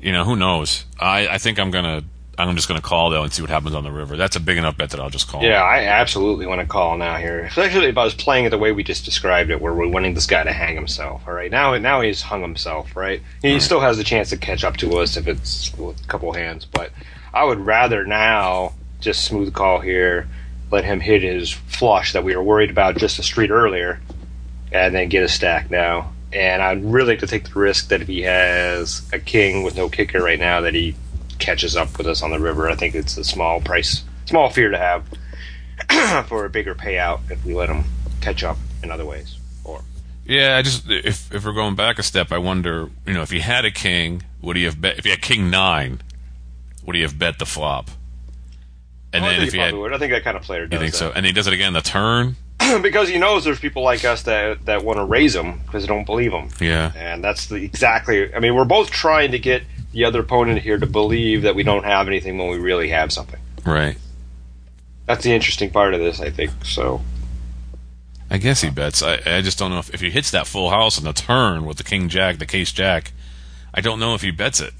you know, who knows? I, I think I'm gonna I'm just gonna call though and see what happens on the river. That's a big enough bet that I'll just call. Yeah, I absolutely want to call now here. Especially if I was playing it the way we just described it, where we're wanting this guy to hang himself. All right, now now he's hung himself. Right, he still has a chance to catch up to us if it's with a couple hands. But I would rather now just smooth call here, let him hit his flush that we were worried about just a street earlier, and then get a stack now. And I'd really like to take the risk that if he has a king with no kicker right now, that he catches up with us on the river. I think it's a small price, small fear to have for a bigger payout if we let them catch up in other ways. Or Yeah, I just if if we're going back a step, I wonder, you know, if he had a king, would he have bet? If he had king nine, would he have bet the flop? And oh, I then think if he had, would. I think that kind of player does you think that. so? And he does it again the turn. because he knows there's people like us that that want to raise him because they don't believe him. Yeah, And that's the exactly. I mean, we're both trying to get the other opponent here to believe that we don't have anything when we really have something. right. That's the interesting part of this, I think. So I guess he bets. I, I just don't know if, if he hits that full house on the turn with the king jack, the case jack. I don't know if he bets it.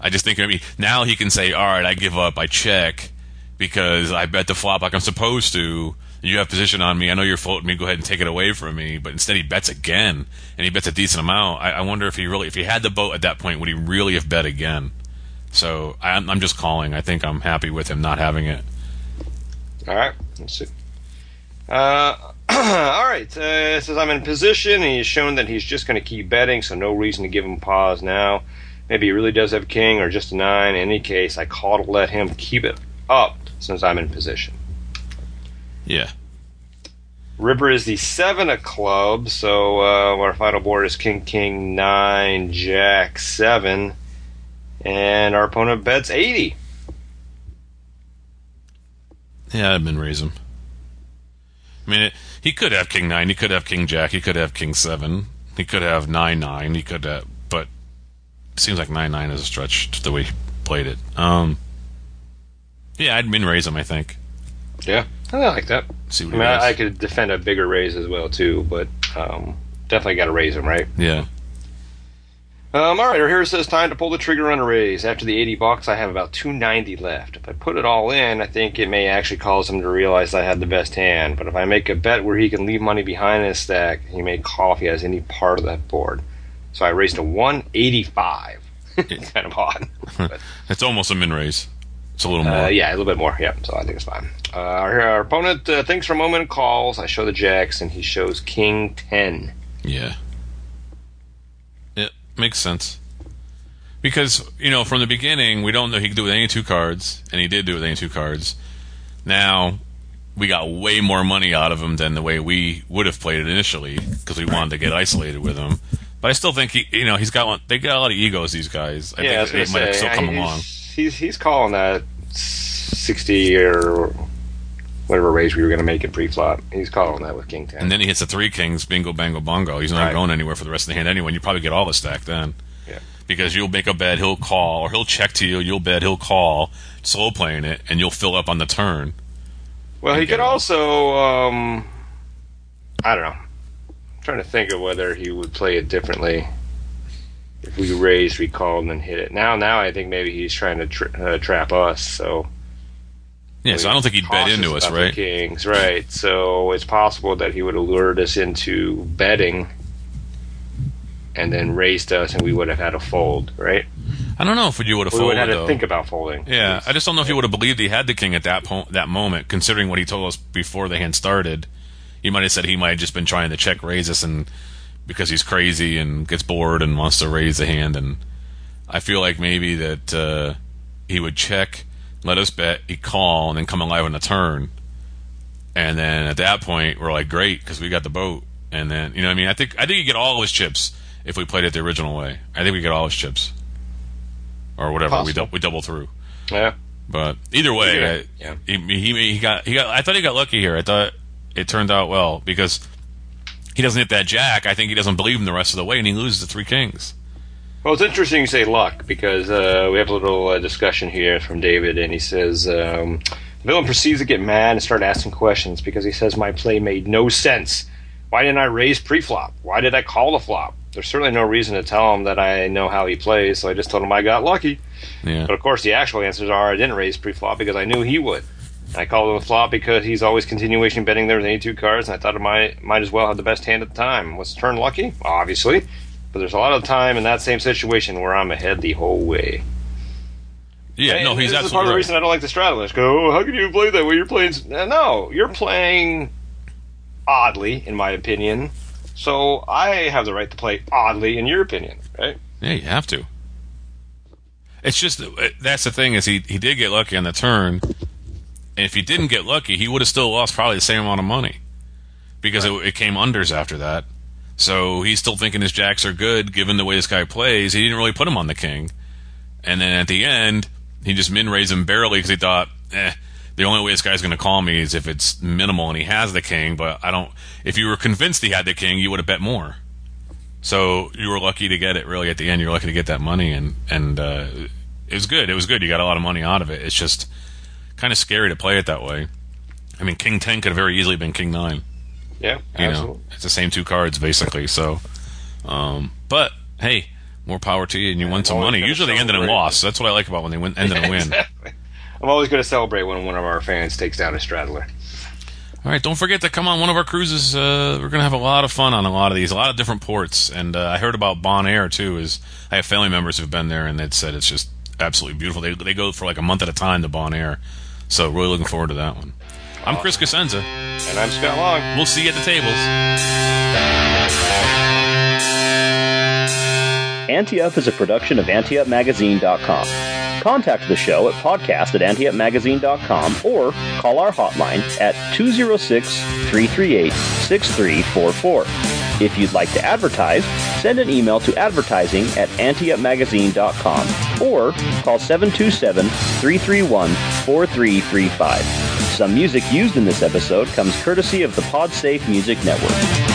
I just think maybe now he can say, "All right, I give up. I check because I bet the flop like I'm supposed to. You have position on me. I know you're floating me. Go ahead and take it away from me." But instead, he bets again, and he bets a decent amount. I, I wonder if he really, if he had the boat at that point, would he really have bet again? So I'm, I'm just calling. I think I'm happy with him not having it. All right, let's see. Uh, all right, uh, says I'm in position, and he's shown that he's just going to keep betting, so no reason to give him pause now. Maybe he really does have a king or just a nine. In any case, I call to let him keep it up since I'm in position. Yeah. River is the seven of clubs, so uh, our final board is King King nine, Jack seven, and our opponent bets eighty. Yeah, I'd been raise him. I mean, it, he could have King nine. He could have King Jack. He could have King seven. He could have nine nine. He could have, but it seems like nine nine is a stretch the way he played it. Um, yeah, I'd raise him. I think. Yeah, I like that. See I what mean, I, does. I could defend a bigger raise as well too, but um, definitely got to raise him, right? Yeah. Um, all right, here it says time to pull the trigger on a raise. After the 80 bucks, I have about 290 left. If I put it all in, I think it may actually cause him to realize I had the best hand. But if I make a bet where he can leave money behind in his stack, he may call if he has any part of that board. So I raised to 185. it's kind of odd. But, It's almost a min raise. It's a little more. uh, yeah, a little bit more. Yeah, so I think it's fine. Uh, our, our opponent uh, thinks for a moment and calls. I show the jacks, and he shows King 10. Yeah. It makes sense. Because, you know, from the beginning, we don't know he could do it with any two cards, and he did do it with any two cards. Now, we got way more money out of him than the way we would have played it initially, because we wanted to get isolated with him. But I still think he, you know, he's got one, they got a lot of egos. These guys. I yeah, think they might say, still come along. He's he's calling that sixty or whatever raise we were going to make in pre-flop. He's calling that with King Ten. And then he hits the three kings, bingo, bango, bongo. He's not Right. going anywhere for the rest of the hand anyway. And you probably get all the stack then. Yeah. Because you'll make a bet, he'll call, or he'll check to you, you'll bet, he'll call, slow playing it, and you'll fill up on the turn. well, he could also, um, I don't know. I'm trying to think of whether he would play it differently if we raised, we called, and then hit it. Now, now I think maybe he's trying to tra- uh, trap us. So Yeah, so I don't think he'd bet into us, right? Kings, right? So it's possible that he would have lured us into betting, and then raised us, and we would have had a fold, right? I don't know if you would have We would folded have had to think about folding. yeah, I just don't know if he would have believed he had the king at that po- that moment, considering what he told us before the hand started. He might have said he might have just been trying to check raise us, and because he's crazy and gets bored and wants to raise the hand, and I feel like maybe that uh, he would check, let us bet, he call, and then come alive on the turn, and then at that point we're like, great, because we got the boat, and then you know, what I mean, I think I think you get all his chips if we played it the original way. I think we get all his chips, or whatever we Possible. dou- we double through. Yeah. But either way, Either I, yeah. he, he he got he got. I thought he got lucky here. I thought it turned out well because he doesn't hit that jack. I think he doesn't believe him the rest of the way, and he loses the three kings. Well, it's interesting you say luck because uh, we have a little uh, discussion here from David, and he says um, the villain proceeds to get mad and start asking questions because he says my play made no sense. Why didn't I raise pre-flop? Why did I call the flop? There's certainly no reason to tell him that I know how he plays, so I just told him I got lucky. Yeah, But of course, the actual answers are I didn't raise pre-flop because I knew he would. I called him a flop because he's always continuation betting there with any two cards, and I thought I might might as well have the best hand at the time. Was the turn lucky? Obviously, but there's a lot of time in that same situation where I'm ahead the whole way. yeah. And no, he's this is part of the right. reason I don't like the straddlers. Go, oh, how can you play that way? You're playing. Uh, No, you're playing oddly, in my opinion. So I have the right to play oddly, in your opinion, right? Yeah, you have to. It's just that's the thing is he he did get lucky on the turn, and if he didn't get lucky, he would have still lost probably the same amount of money because it, it came unders after that. So he's still thinking his jacks are good given the way this guy plays. He didn't really put him on the king, and then at the end he just min raised him barely because he thought, eh, the only way this guy's going to call me is if it's minimal and he has the king. But I don't. If you were convinced he had the king, you would have bet more. So you were lucky to get it. Really, at the end, you're lucky to get that money, and and uh, it was good. It was good. You got a lot of money out of it. It's just kind of scary to play it that way. I mean, King Ten could have very easily been King Nine. Yeah, You absolutely. know, it's the same two cards basically. So, um, but hey, more power to you, and you won some money. Usually, they ended in celebrate. loss. That's what I like about when they win, ended in a win. Exactly. I'm always going to celebrate when one of our fans takes down a straddler. All right, don't forget to come on one of our cruises. Uh, we're gonna have a lot of fun on a lot of these, a lot of different ports. And uh, I heard about Bonaire too. Is I have family members who've been there, and they'd said it's just absolutely beautiful. They they go for like a month at a time to Bonaire, so really looking forward to that one. I'm Chris Cosenza. And I'm Scott Long. We'll see you at the tables. Ante-Up is a production of AnteUpMagazine.com. Contact the show at podcast at anteupmagazine.com or call our hotline at 206 338 6344. If you'd like to advertise, send an email to advertising at anteupmagazine.com or call 727 331 4335. Some music used in this episode comes courtesy of the PodSafe Music Network.